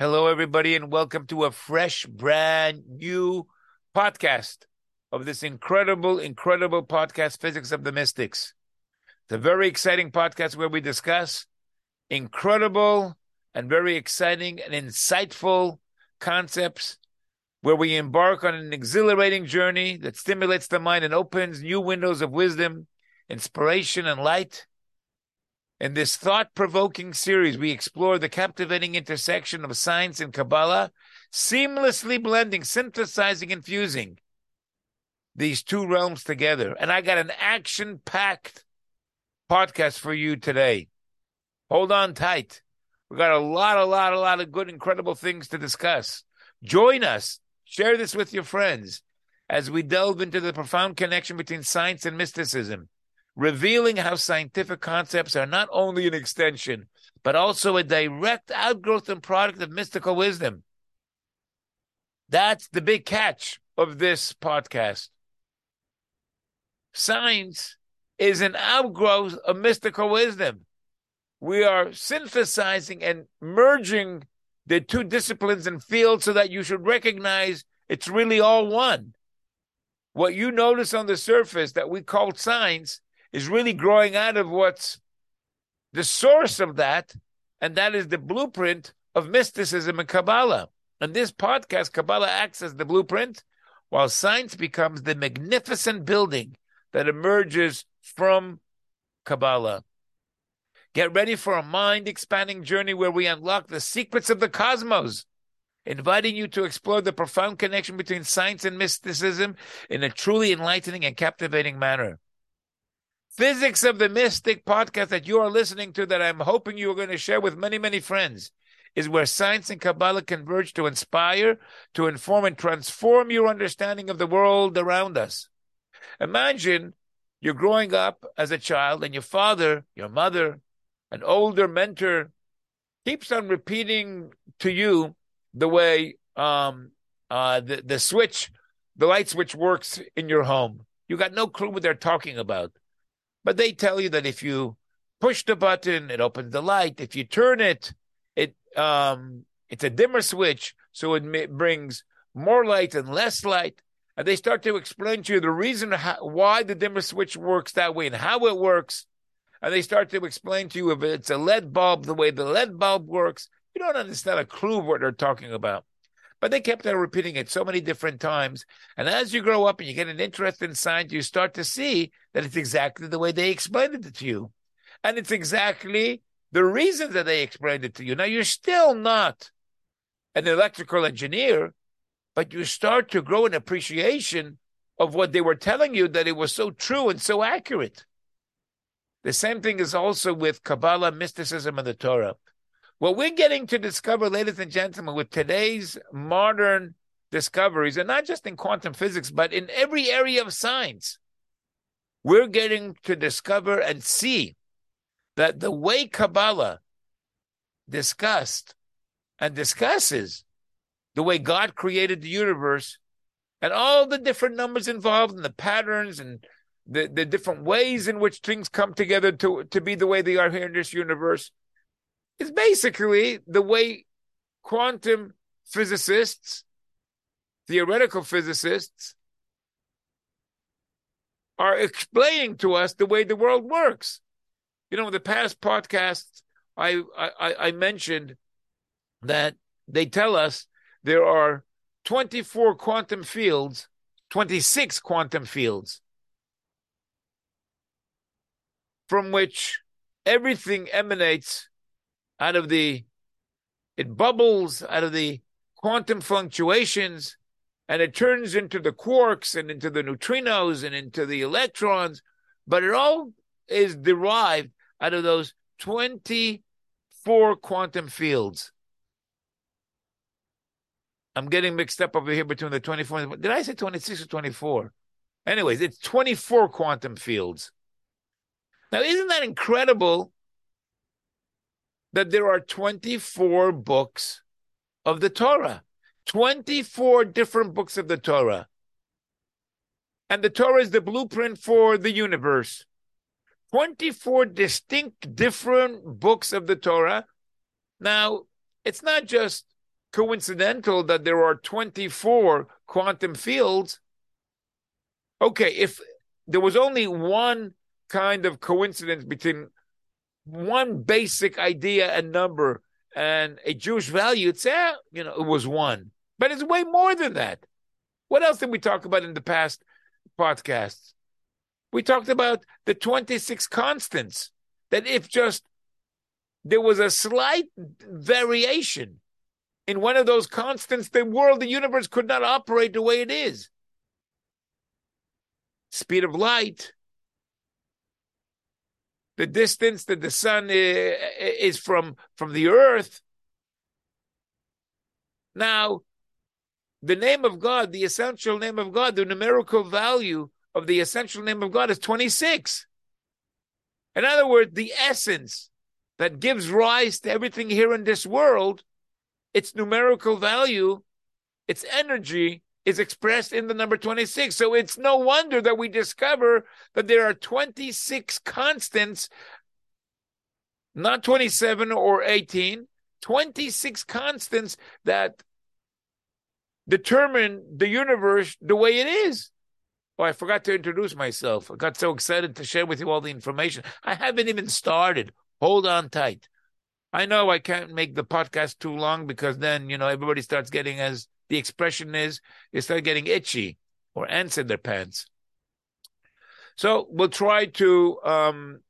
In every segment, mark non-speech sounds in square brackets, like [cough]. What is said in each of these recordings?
Hello, everybody, and welcome to a fresh, brand new podcast of this incredible, incredible podcast, Physics of the Mystics. It's a very exciting podcast where we discuss incredible and very exciting and insightful concepts where we embark on an exhilarating journey that stimulates the mind and opens new windows of wisdom, inspiration, and light. In this thought provoking series, we explore the captivating intersection of science and Kabbalah, seamlessly blending, synthesizing, and fusing these two realms together. And I got an action packed podcast for you today. Hold on tight. We got a lot, a lot, a lot of good, incredible things to discuss. Join us. Share this with your friends as we delve into the profound connection between science and mysticism revealing how scientific concepts are not only an extension, but also a direct outgrowth and product of mystical wisdom. That's the big catch of this podcast. Science is an outgrowth of mystical wisdom. We are synthesizing and merging the two disciplines and fields so that you should recognize it's really all one. What you notice on the surface that we call science is really growing out of what's the source of that, and that is the blueprint of mysticism and Kabbalah. And this podcast, Kabbalah acts as the blueprint, while science becomes the magnificent building that emerges from Kabbalah. Get ready for a mind expanding journey where we unlock the secrets of the cosmos, inviting you to explore the profound connection between science and mysticism in a truly enlightening and captivating manner. Physics of the Mystic podcast that you are listening to, that I'm hoping you are going to share with many, many friends, is where science and Kabbalah converge to inspire, to inform, and transform your understanding of the world around us. Imagine you're growing up as a child, and your father, your mother, an older mentor keeps on repeating to you the way um, uh, the, the switch, the light switch works in your home. You got no clue what they're talking about. But they tell you that if you push the button, it opens the light. If you turn it, it um, it's a dimmer switch, so it brings more light and less light. And they start to explain to you the reason how, why the dimmer switch works that way and how it works. And they start to explain to you if it's a lead bulb, the way the lead bulb works. You don't understand a clue what they're talking about. But they kept on repeating it so many different times. And as you grow up and you get an interest in science, you start to see that it's exactly the way they explained it to you. And it's exactly the reason that they explained it to you. Now, you're still not an electrical engineer, but you start to grow an appreciation of what they were telling you that it was so true and so accurate. The same thing is also with Kabbalah, mysticism, and the Torah. What we're getting to discover, ladies and gentlemen, with today's modern discoveries, and not just in quantum physics, but in every area of science, we're getting to discover and see that the way Kabbalah discussed and discusses the way God created the universe and all the different numbers involved and the patterns and the, the different ways in which things come together to, to be the way they are here in this universe is basically the way quantum physicists, theoretical physicists, are explaining to us the way the world works. You know, in the past podcasts, I, I, I mentioned that they tell us there are 24 quantum fields, 26 quantum fields, from which everything emanates out of the it bubbles out of the quantum fluctuations and it turns into the quarks and into the neutrinos and into the electrons but it all is derived out of those 24 quantum fields. I'm getting mixed up over here between the 24 did i say 26 or 24 anyways it's 24 quantum fields. Now isn't that incredible that there are 24 books of the Torah, 24 different books of the Torah. And the Torah is the blueprint for the universe. 24 distinct different books of the Torah. Now, it's not just coincidental that there are 24 quantum fields. Okay, if there was only one kind of coincidence between one basic idea and number and a Jewish value, it's yeah, you know, it was one. But it's way more than that. What else did we talk about in the past podcasts? We talked about the 26 constants, that if just there was a slight variation in one of those constants, the world, the universe could not operate the way it is. Speed of light, the distance that the sun is from from the earth. Now, the name of God, the essential name of God, the numerical value of the essential name of God is 26. In other words, the essence that gives rise to everything here in this world, its numerical value, its energy is expressed in the number 26. So it's no wonder that we discover that there are 26 constants, not 27 or 18, 26 constants that determine the universe the way it is. Oh, I forgot to introduce myself. I got so excited to share with you all the information. I haven't even started. Hold on tight. I know I can't make the podcast too long because then, you know, everybody starts getting, as the expression is, they start getting itchy or ants in their pants. So we'll try to um,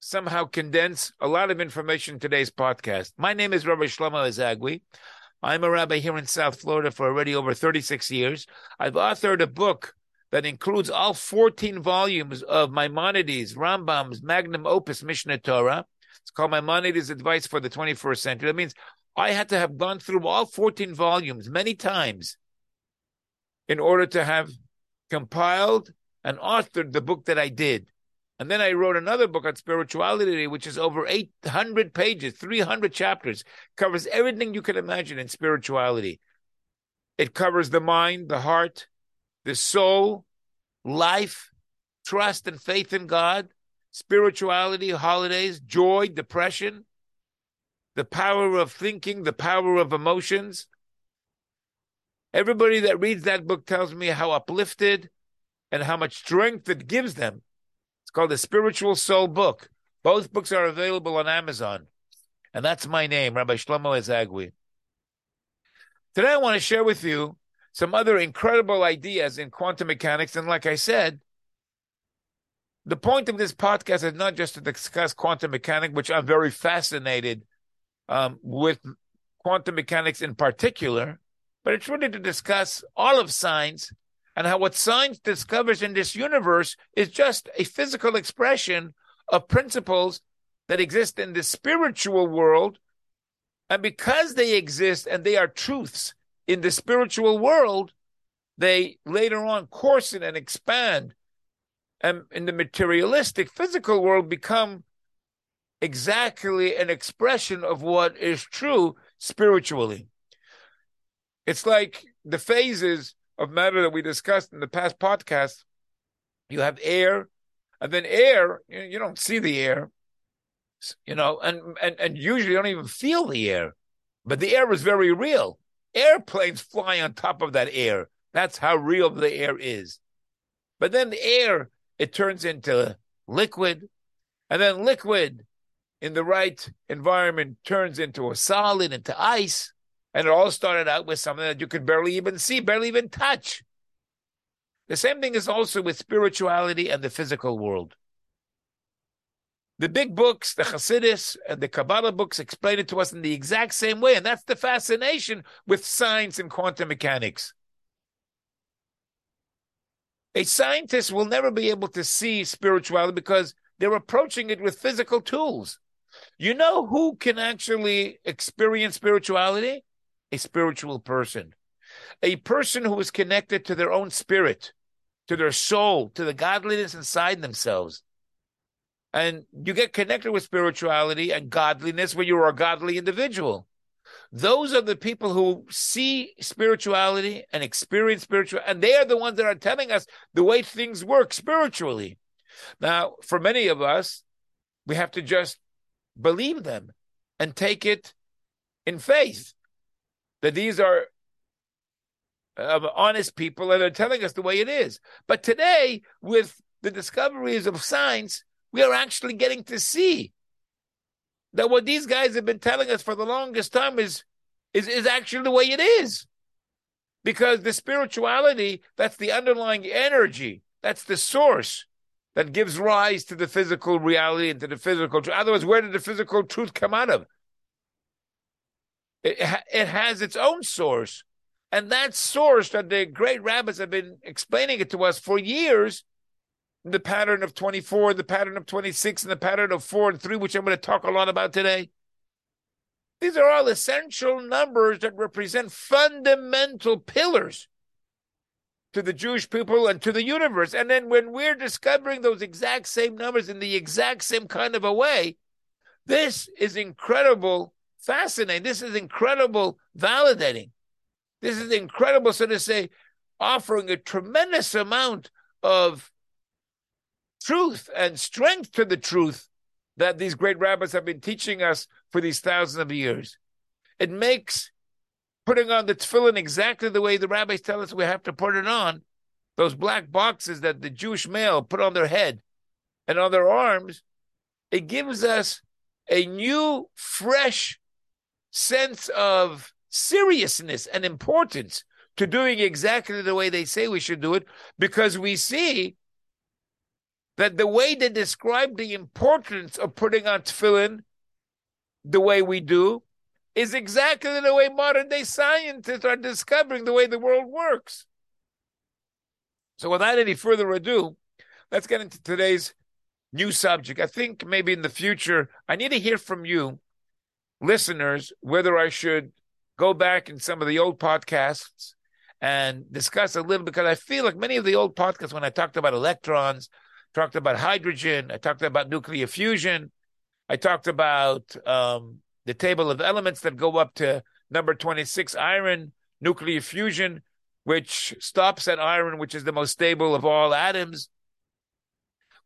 somehow condense a lot of information in today's podcast. My name is Rabbi Shlomo Ezagui. I'm a rabbi here in South Florida for already over 36 years. I've authored a book that includes all 14 volumes of Maimonides, Rambam's magnum opus Mishneh Torah. It's called Maimonides Advice for the 21st Century. That means I had to have gone through all 14 volumes many times in order to have compiled and authored the book that I did. And then I wrote another book on spirituality, which is over 800 pages, 300 chapters, covers everything you can imagine in spirituality. It covers the mind, the heart, the soul, life, trust and faith in God, spirituality, holidays, joy, depression, the power of thinking, the power of emotions. Everybody that reads that book tells me how uplifted and how much strength it gives them it's called the Spiritual Soul Book. Both books are available on Amazon. And that's my name, Rabbi Shlomo Ezagui. Today I want to share with you some other incredible ideas in quantum mechanics. And like I said, the point of this podcast is not just to discuss quantum mechanics, which I'm very fascinated um, with quantum mechanics in particular, but it's really to discuss all of science and how what science discovers in this universe is just a physical expression of principles that exist in the spiritual world. And because they exist and they are truths in the spiritual world, they later on coarsen and expand and in the materialistic physical world become exactly an expression of what is true spiritually. It's like the phases of matter that we discussed in the past podcast. You have air, and then air, you don't see the air, you know, and, and, and usually you don't even feel the air, but the air is very real. Airplanes fly on top of that air. That's how real the air is. But then the air, it turns into liquid, and then liquid in the right environment turns into a solid, into ice, and it all started out with something that you could barely even see, barely even touch. The same thing is also with spirituality and the physical world. The big books, the Hasidus and the Kabbalah books explain it to us in the exact same way. And that's the fascination with science and quantum mechanics. A scientist will never be able to see spirituality because they're approaching it with physical tools. You know who can actually experience spirituality? a spiritual person, a person who is connected to their own spirit, to their soul, to the godliness inside themselves. And you get connected with spirituality and godliness when you're a godly individual. Those are the people who see spirituality and experience spiritual, and they are the ones that are telling us the way things work spiritually. Now, for many of us, we have to just believe them and take it in faith. that these are uh, honest people and they're telling us the way it is. But today, with the discoveries of science, we are actually getting to see that what these guys have been telling us for the longest time is is, is actually the way it is. Because the spirituality, that's the underlying energy, that's the source that gives rise to the physical reality and to the physical truth. Otherwise, where did the physical truth come out of? It, it has its own source. And that source that the great rabbis have been explaining it to us for years, the pattern of 24, the pattern of 26, and the pattern of 4 and 3, which I'm going to talk a lot about today. These are all essential numbers that represent fundamental pillars to the Jewish people and to the universe. And then when we're discovering those exact same numbers in the exact same kind of a way, this is incredible, fascinating. This is incredible, validating. This is incredible, so to say, offering a tremendous amount of truth and strength to the truth that these great rabbis have been teaching us for these thousands of years. It makes putting on the tefillin exactly the way the rabbis tell us we have to put it on, those black boxes that the Jewish male put on their head and on their arms, it gives us a new, fresh sense of seriousness and importance to doing exactly the way they say we should do it because we see that the way they describe the importance of putting on tefillin the way we do is exactly the way modern day scientists are discovering the way the world works. So, without any further ado, let's get into today's new subject. I think maybe in the future, I need to hear from you, listeners, whether I should go back in some of the old podcasts and discuss a little because I feel like many of the old podcasts, when I talked about electrons, talked about hydrogen, I talked about nuclear fusion, I talked about um, the table of elements that go up to number 26, iron, nuclear fusion, which stops at iron, which is the most stable of all atoms.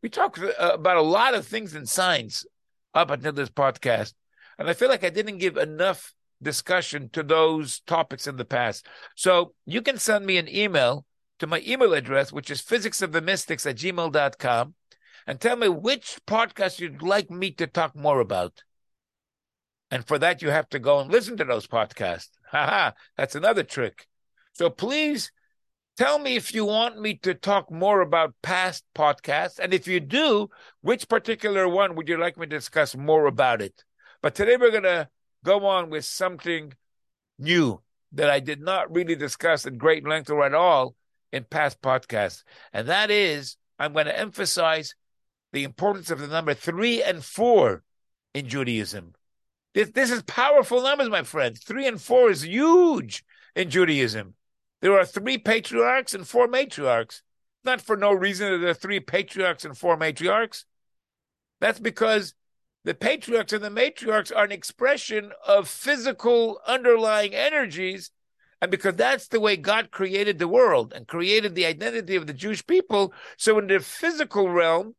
We talked uh, about a lot of things in science up until this podcast. And I feel like I didn't give enough discussion to those topics in the past. So you can send me an email to my email address, which is physicsofthemystics at gmail.com, and tell me which podcast you'd like me to talk more about. And for that, you have to go and listen to those podcasts. [laughs] Haha, that's another trick. So please tell me if you want me to talk more about past podcasts. And if you do, which particular one would you like me to discuss more about it? But today we're going to go on with something new that I did not really discuss at great length or at all in past podcasts. And that is, I'm going to emphasize the importance of the number three and four in Judaism. This, this is powerful numbers, my friends. Three and four is huge in Judaism. There are three patriarchs and four matriarchs. Not for no reason that there are three patriarchs and four matriarchs. That's because the patriarchs and the matriarchs are an expression of physical underlying energies. And because that's the way God created the world and created the identity of the Jewish people. So in the physical realm,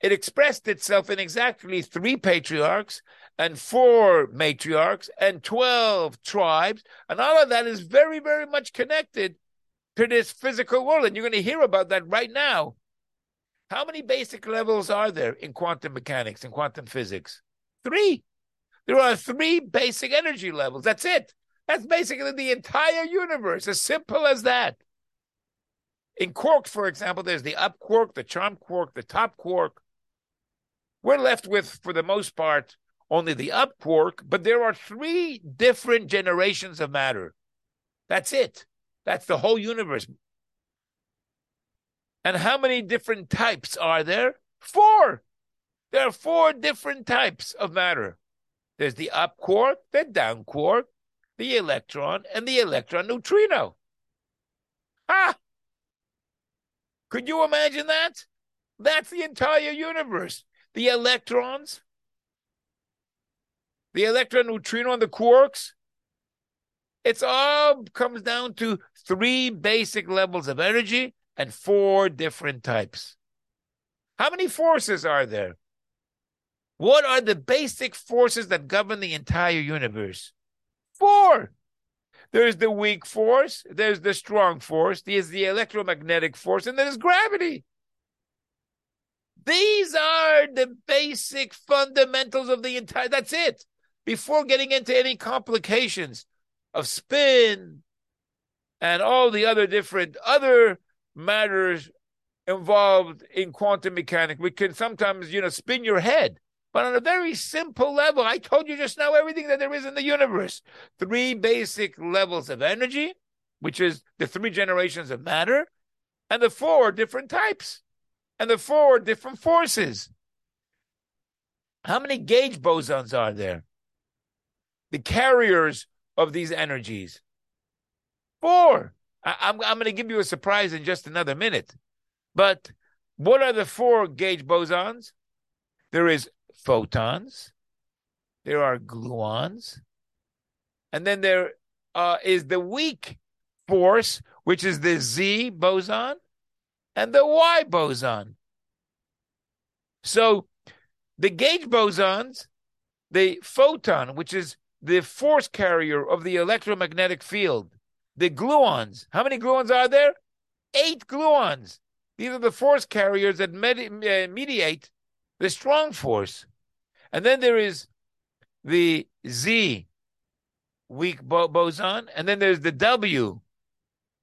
it expressed itself in exactly three patriarchs and four matriarchs and 12 tribes. And all of that is very, very much connected to this physical world. And you're going to hear about that right now how many basic levels are there in quantum mechanics and quantum physics? Three. There are three basic energy levels. That's it. That's basically the entire universe, as simple as that. In quarks, for example, there's the up quark, the charm quark, the top quark. We're left with, for the most part, only the up quark, but there are three different generations of matter. That's it. That's the whole universe. And how many different types are there? Four. There are four different types of matter. There's the up quark, the down quark, the electron, and the electron neutrino. Ah! Could you imagine that? That's the entire universe. The electrons, the electron neutrino, and the quarks. It's all comes down to three basic levels of energy and four different types. How many forces are there? What are the basic forces that govern the entire universe? Four. There's the weak force, there's the strong force, there's the electromagnetic force, and there's gravity. These are the basic fundamentals of the entire. That's it. Before getting into any complications of spin and all the other different other matters involved in quantum mechanics, we can sometimes, you know, spin your head. But on a very simple level, I told you just now everything that there is in the universe. Three basic levels of energy, which is the three generations of matter, and the four different types and the four different forces. How many gauge bosons are there? The carriers of these energies. Four. I, I'm, I'm going to give you a surprise in just another minute. But what are the four gauge bosons? There is photons, there are gluons, and then there uh, is the weak force, which is the Z boson, and the Y boson. So the gauge bosons, the photon, which is the force carrier of the electromagnetic field, the gluons. How many gluons are there? Eight gluons. These are the force carriers that uh, mediate the strong force. And then there is the Z weak bo- boson, and then there's the W,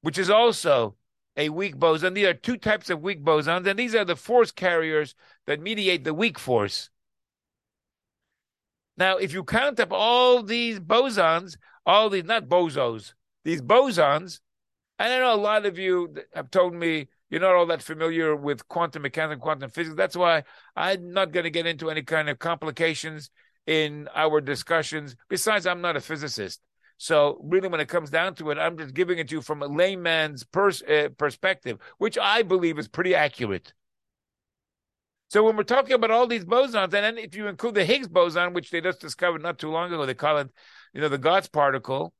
which is also a weak boson. These are two types of weak bosons, and these are the force carriers that mediate the weak force. Now, if you count up all these bosons, all these, not bozos, these bosons, and I know a lot of you have told me you're not all that familiar with quantum mechanics and quantum physics. That's why I'm not going to get into any kind of complications in our discussions. Besides, I'm not a physicist. So really, when it comes down to it, I'm just giving it to you from a layman's pers- uh, perspective, which I believe is pretty accurate. So when we're talking about all these bosons, and then if you include the Higgs boson, which they just discovered not too long ago, they call it, you know, the God's particle.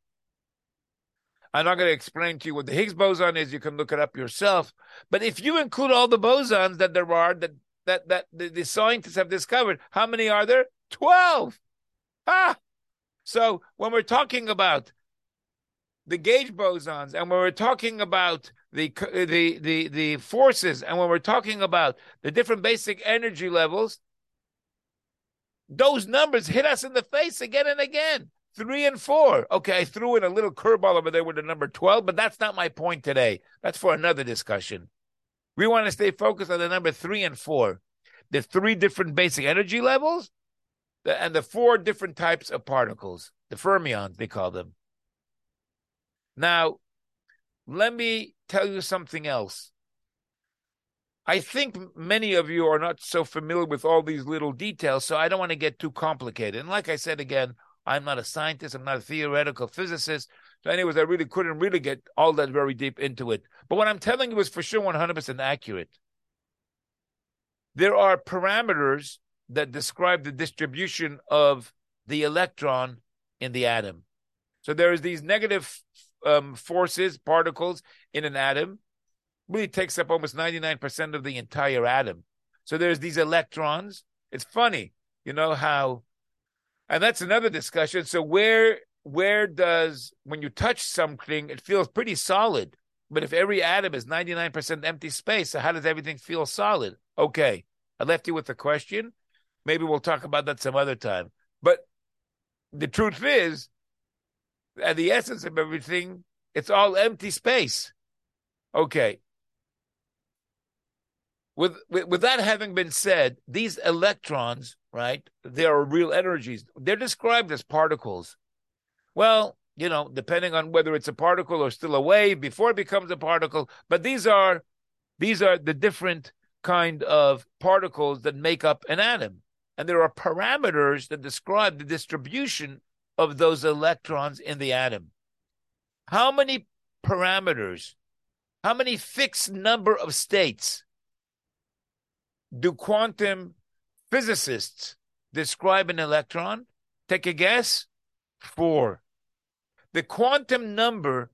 I'm not going to explain to you what the Higgs boson is. You can look it up yourself. But if you include all the bosons that there are that that that the, the scientists have discovered, how many are there? Twelve. Ah, so when we're talking about the gauge bosons and when we're talking about the the the the forces and when we're talking about the different basic energy levels those numbers hit us in the face again and again. Three and four. Okay i threw in a little curveball over there with the number 12 but that's not my point today. That's for another discussion. We want to stay focused on the number three and four. The three different basic energy levels and the four different types of particles, the fermions, they call them. Now, let me tell you something else. I think many of you are not so familiar with all these little details, so I don't want to get too complicated. And like I said again, I'm not a scientist, I'm not a theoretical physicist. So, anyways, I really couldn't really get all that very deep into it. But what I'm telling you is for sure 100% accurate. There are parameters that describe the distribution of the electron in the atom. So there is these negative um, forces, particles in an atom, really takes up almost 99% of the entire atom. So there's these electrons. It's funny, you know how, and that's another discussion. So where where does when you touch something, it feels pretty solid. But if every atom is 99% empty space, so how does everything feel solid? Okay, I left you with a question. Maybe we'll talk about that some other time. But the truth is, at the essence of everything, it's all empty space. Okay. With, with, with that having been said, these electrons, right, they are real energies. They're described as particles. Well, you know, depending on whether it's a particle or still a wave before it becomes a particle, but these are these are the different kind of particles that make up an atom and there are parameters that describe the distribution of those electrons in the atom. How many parameters, how many fixed number of states do quantum physicists describe an electron? Take a guess. Four. The quantum number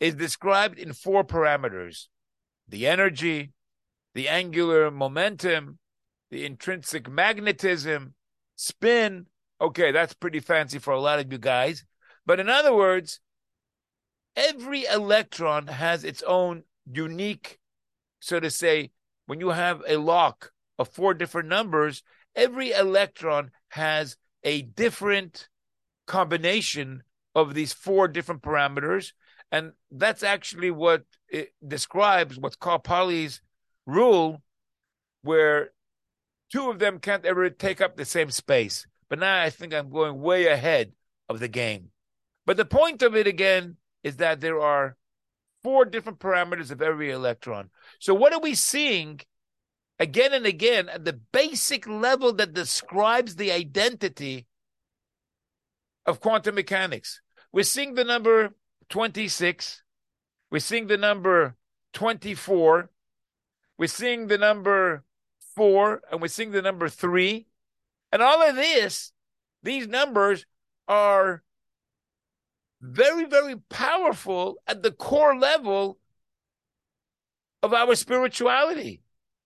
is described in four parameters the energy, the angular momentum, the intrinsic magnetism, spin, Okay, that's pretty fancy for a lot of you guys. But in other words, every electron has its own unique, so to say, when you have a lock of four different numbers, every electron has a different combination of these four different parameters. And that's actually what it describes what's called Pauli's rule, where two of them can't ever take up the same space. But now I think I'm going way ahead of the game. But the point of it again is that there are four different parameters of every electron. So what are we seeing again and again at the basic level that describes the identity of quantum mechanics? We're seeing the number 26. We're seeing the number 24. We're seeing the number four, and we're seeing the number three. And all of this, these numbers are very, very powerful at the core level of our spirituality.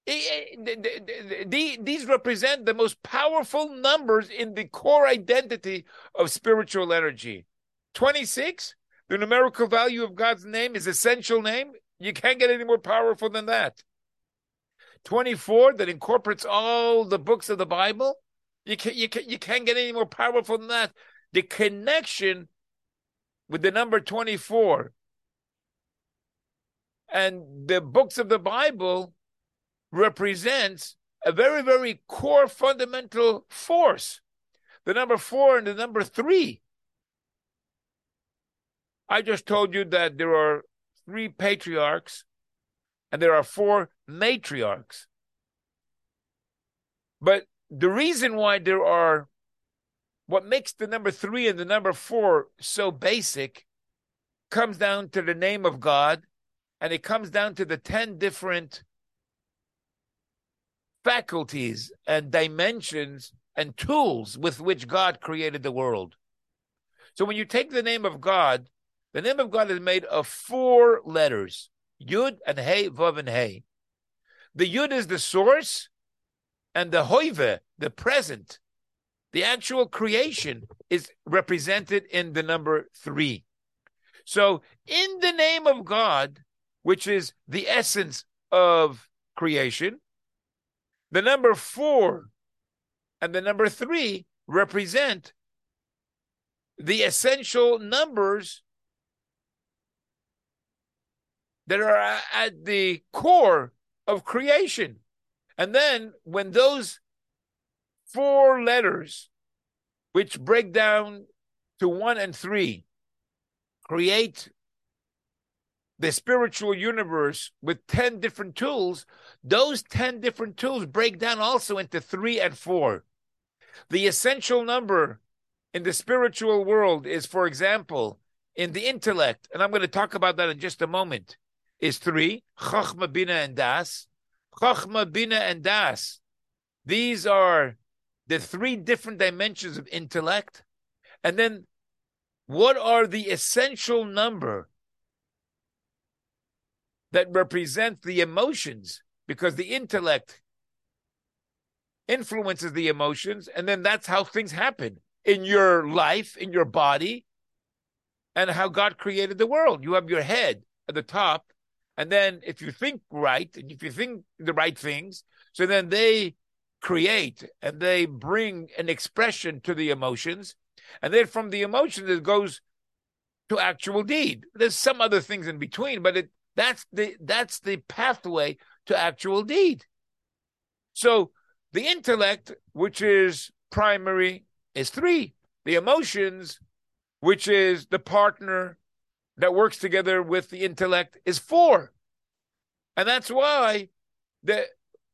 These represent the most powerful numbers in the core identity of spiritual energy. 26, the numerical value of God's name, is essential name. You can't get any more powerful than that. 24, that incorporates all the books of the Bible. You can't, you, can, you can't get any more powerful than that. The connection with the number 24 and the books of the Bible represents a very, very core fundamental force. The number four and the number three. I just told you that there are three patriarchs and there are four matriarchs. But the reason why there are what makes the number three and the number four so basic comes down to the name of God and it comes down to the 10 different faculties and dimensions and tools with which God created the world. So when you take the name of God, the name of God is made of four letters Yud and Hey, Vav and Hey. The Yud is the source, and the Hoive, the present, the actual creation, is represented in the number three. So, in the name of God, which is the essence of creation, the number four and the number three represent the essential numbers that are at the core of creation. And then when those four letters, which break down to one and three, create the spiritual universe with 10 different tools, those 10 different tools break down also into three and four. The essential number in the spiritual world is, for example, in the intellect, and I'm going to talk about that in just a moment, is three Chachma, Bina, and Das. Chachma, Bina, and Das. These are the three different dimensions of intellect. And then what are the essential number that represent the emotions? Because the intellect influences the emotions, and then that's how things happen in your life, in your body, and how God created the world. You have your head at the top, and then if you think right and if you think the right things, so then they create and they bring an expression to the emotions. And then from the emotion, it goes to actual deed. There's some other things in between, but it that's the that's the pathway to actual deed. So the intellect, which is primary, is three. The emotions, which is the partner that works together with the intellect is four. And that's why the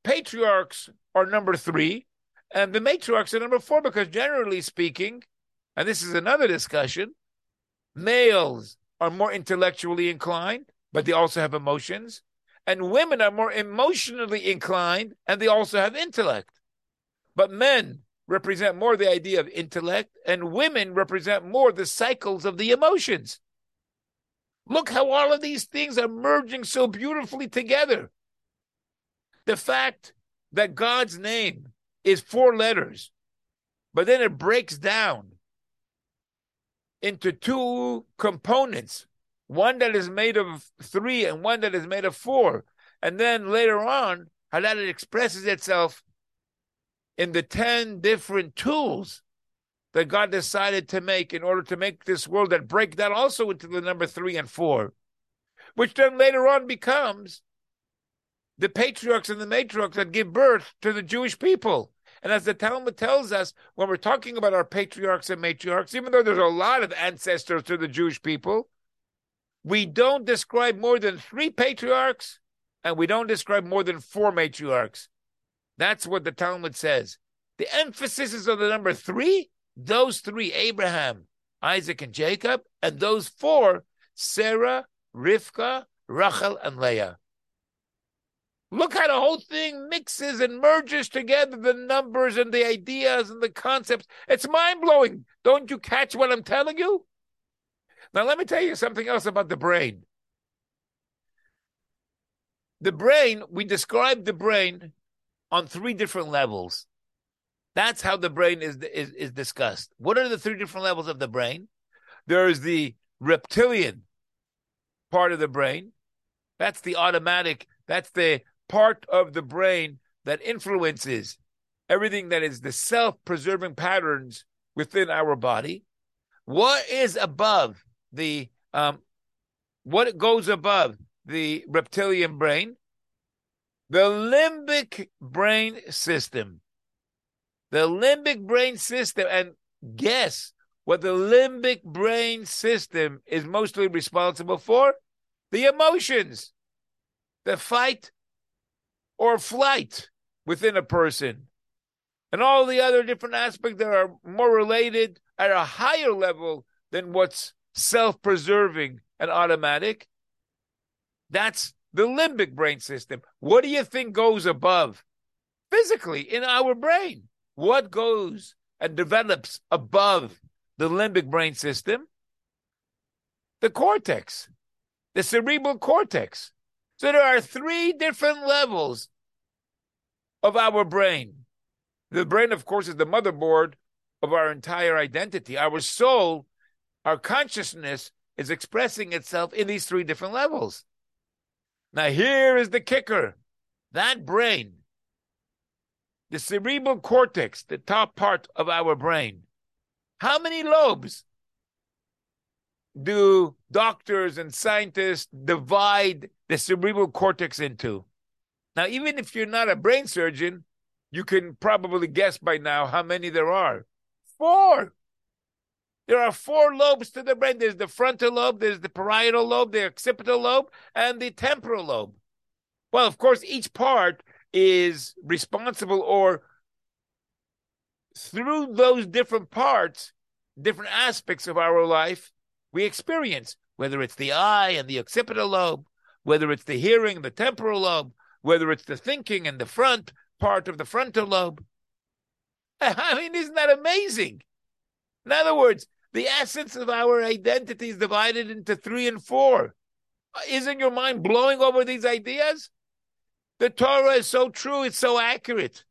patriarchs are number three and the matriarchs are number four, because generally speaking, and this is another discussion, males are more intellectually inclined, but they also have emotions. And women are more emotionally inclined and they also have intellect. But men represent more the idea of intellect, and women represent more the cycles of the emotions. Look how all of these things are merging so beautifully together. The fact that God's name is four letters, but then it breaks down into two components one that is made of three and one that is made of four. And then later on, how that it expresses itself in the 10 different tools that God decided to make in order to make this world that break that also into the number three and four, which then later on becomes the patriarchs and the matriarchs that give birth to the Jewish people. And as the Talmud tells us, when we're talking about our patriarchs and matriarchs, even though there's a lot of ancestors to the Jewish people, we don't describe more than three patriarchs and we don't describe more than four matriarchs. That's what the Talmud says. The emphasis is on the number three, those three, Abraham, Isaac, and Jacob, and those four, Sarah, Rivka, Rachel, and Leah. Look how the whole thing mixes and merges together the numbers and the ideas and the concepts. It's mind blowing. Don't you catch what I'm telling you? Now, let me tell you something else about the brain. The brain, we describe the brain on three different levels. That's how the brain is, is, is discussed. What are the three different levels of the brain? There is the reptilian part of the brain. That's the automatic, that's the part of the brain that influences everything that is the self preserving patterns within our body. What is above the, um, what goes above the reptilian brain? The limbic brain system. The limbic brain system, and guess what the limbic brain system is mostly responsible for? The emotions, the fight, or flight within a person. And all the other different aspects that are more related at a higher level than what's self preserving and automatic. That's the limbic brain system. What do you think goes above physically in our brain? What goes and develops above the limbic brain system? The cortex, the cerebral cortex. So there are three different levels of our brain. The brain, of course, is the motherboard of our entire identity. Our soul, our consciousness is expressing itself in these three different levels. Now, here is the kicker that brain, the cerebral cortex, the top part of our brain, how many lobes do doctors and scientists divide the cerebral cortex into? Now, even if you're not a brain surgeon, you can probably guess by now how many there are. Four. There are four lobes to the brain. There's the frontal lobe, there's the parietal lobe, the occipital lobe, and the temporal lobe. Well, of course, each part is responsible or through those different parts, different aspects of our life, we experience, whether it's the eye and the occipital lobe, whether it's the hearing, the temporal lobe, whether it's the thinking and the front part of the frontal lobe. [laughs] I mean, isn't that amazing? In other words, the essence of our identity is divided into three and four. Isn't your mind blowing over these ideas? The Torah is so true, it's so accurate.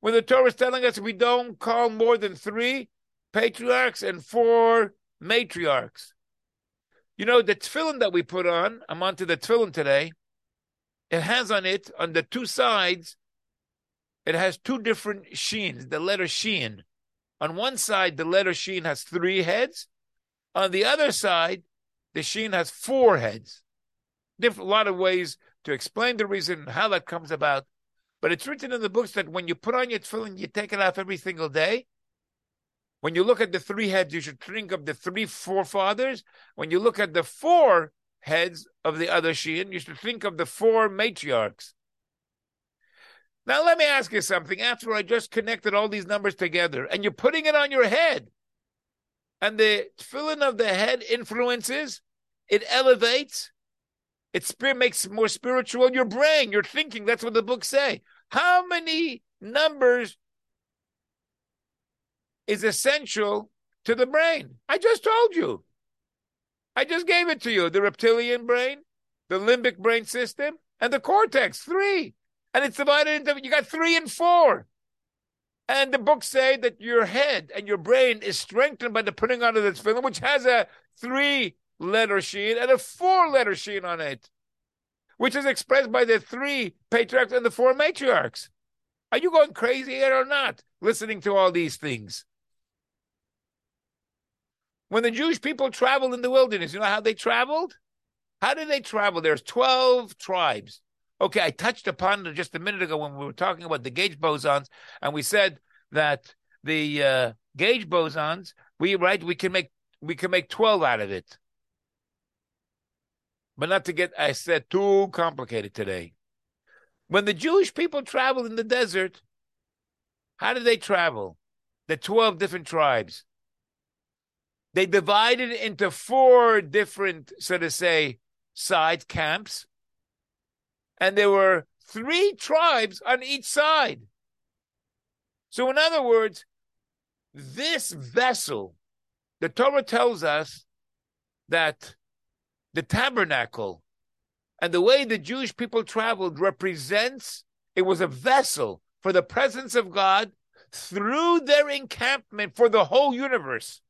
When the Torah is telling us we don't call more than three patriarchs and four matriarchs. You know, the tefillin that we put on, I'm onto the tefillin today, it has on it, on the two sides, it has two different sheens, the letter sheen. On one side, the letter sheen has three heads. On the other side, the sheen has four heads. Different, a lot of ways to explain the reason how that comes about. But it's written in the books that when you put on your tefillin, you take it off every single day. When you look at the three heads, you should think of the three forefathers. When you look at the four heads of the other sheen, you should think of the four matriarchs. Now, let me ask you something. After I just connected all these numbers together and you're putting it on your head, and the tefillin of the head influences, it elevates, it spirit makes more spiritual your brain, your thinking. That's what the books say. How many numbers is essential to the brain? I just told you. I just gave it to you. The reptilian brain, the limbic brain system, and the cortex. Three and it's divided into you got three and four. And the books say that your head and your brain is strengthened by the putting on of this film, which has a three letter sheet and a four letter sheet on it, which is expressed by the three patriarchs and the four matriarchs. Are you going crazy here or not, listening to all these things? When the Jewish people traveled in the wilderness, you know how they traveled? How did they travel? There's 12 tribes. Okay, I touched upon it just a minute ago when we were talking about the gauge bosons, and we said that the uh, gauge bosons, we right, we can make we can make 12 out of it. But not to get, I said, too complicated today. When the Jewish people traveled in the desert, how did they travel? The 12 different tribes. They divided into four different, so to say, side camps. And there were three tribes on each side. So, in other words, this vessel, the Torah tells us that the tabernacle and the way the Jewish people traveled represents it was a vessel for the presence of God through their encampment for the whole universe.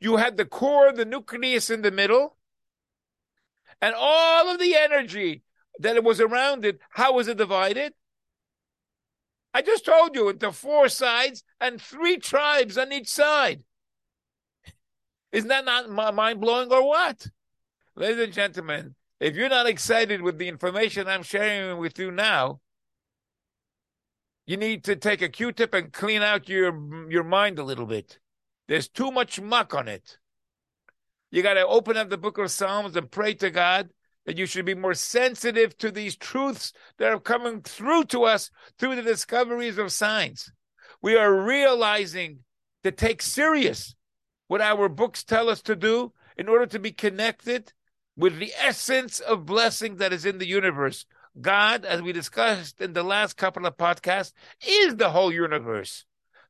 You had the core, the nucleus in the middle, and all of the energy that was around it. How was it divided? I just told you into four sides and three tribes on each side. Isn't that not mind blowing or what? Ladies and gentlemen, if you're not excited with the information I'm sharing with you now, you need to take a Q-tip and clean out your your mind a little bit. There's too much muck on it. You got to open up the book of Psalms and pray to God that you should be more sensitive to these truths that are coming through to us through the discoveries of science. We are realizing to take serious what our books tell us to do in order to be connected with the essence of blessing that is in the universe. God, as we discussed in the last couple of podcasts, is the whole universe,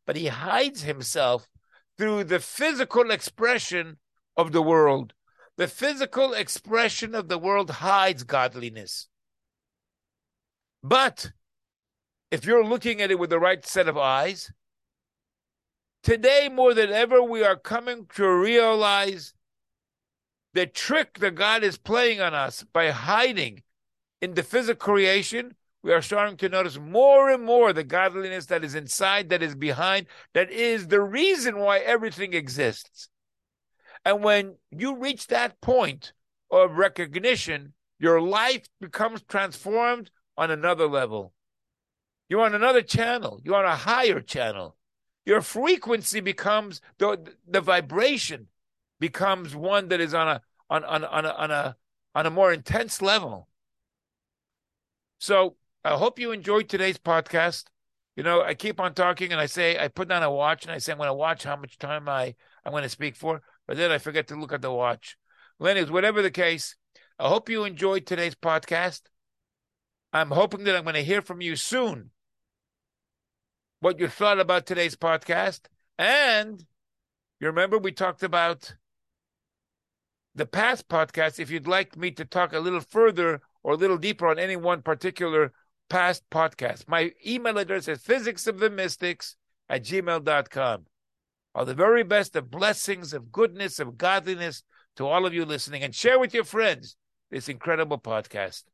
but he hides himself through the physical expression of the world. The physical expression of the world hides godliness. But if you're looking at it with the right set of eyes, today more than ever, we are coming to realize the trick that God is playing on us by hiding in the physical creation, we are starting to notice more and more the godliness that is inside, that is behind, that is the reason why everything exists. And when you reach that point of recognition, your life becomes transformed on another level. You're on another channel, you're on a higher channel. Your frequency becomes the, the vibration becomes one that is on a on on on a, on a on a more intense level. So I hope you enjoyed today's podcast. You know, I keep on talking and I say I put down a watch and I say I'm going to watch how much time I I'm going to speak for, but then I forget to look at the watch. Well, anyways, whatever the case, I hope you enjoyed today's podcast. I'm hoping that I'm going to hear from you soon what you thought about today's podcast. And you remember we talked about the past podcast if you'd like me to talk a little further or a little deeper on any one particular past podcast. My email address is physicsofthemystics at gmail.com. All the very best of blessings, of goodness, of godliness to all of you listening, and share with your friends this incredible podcast.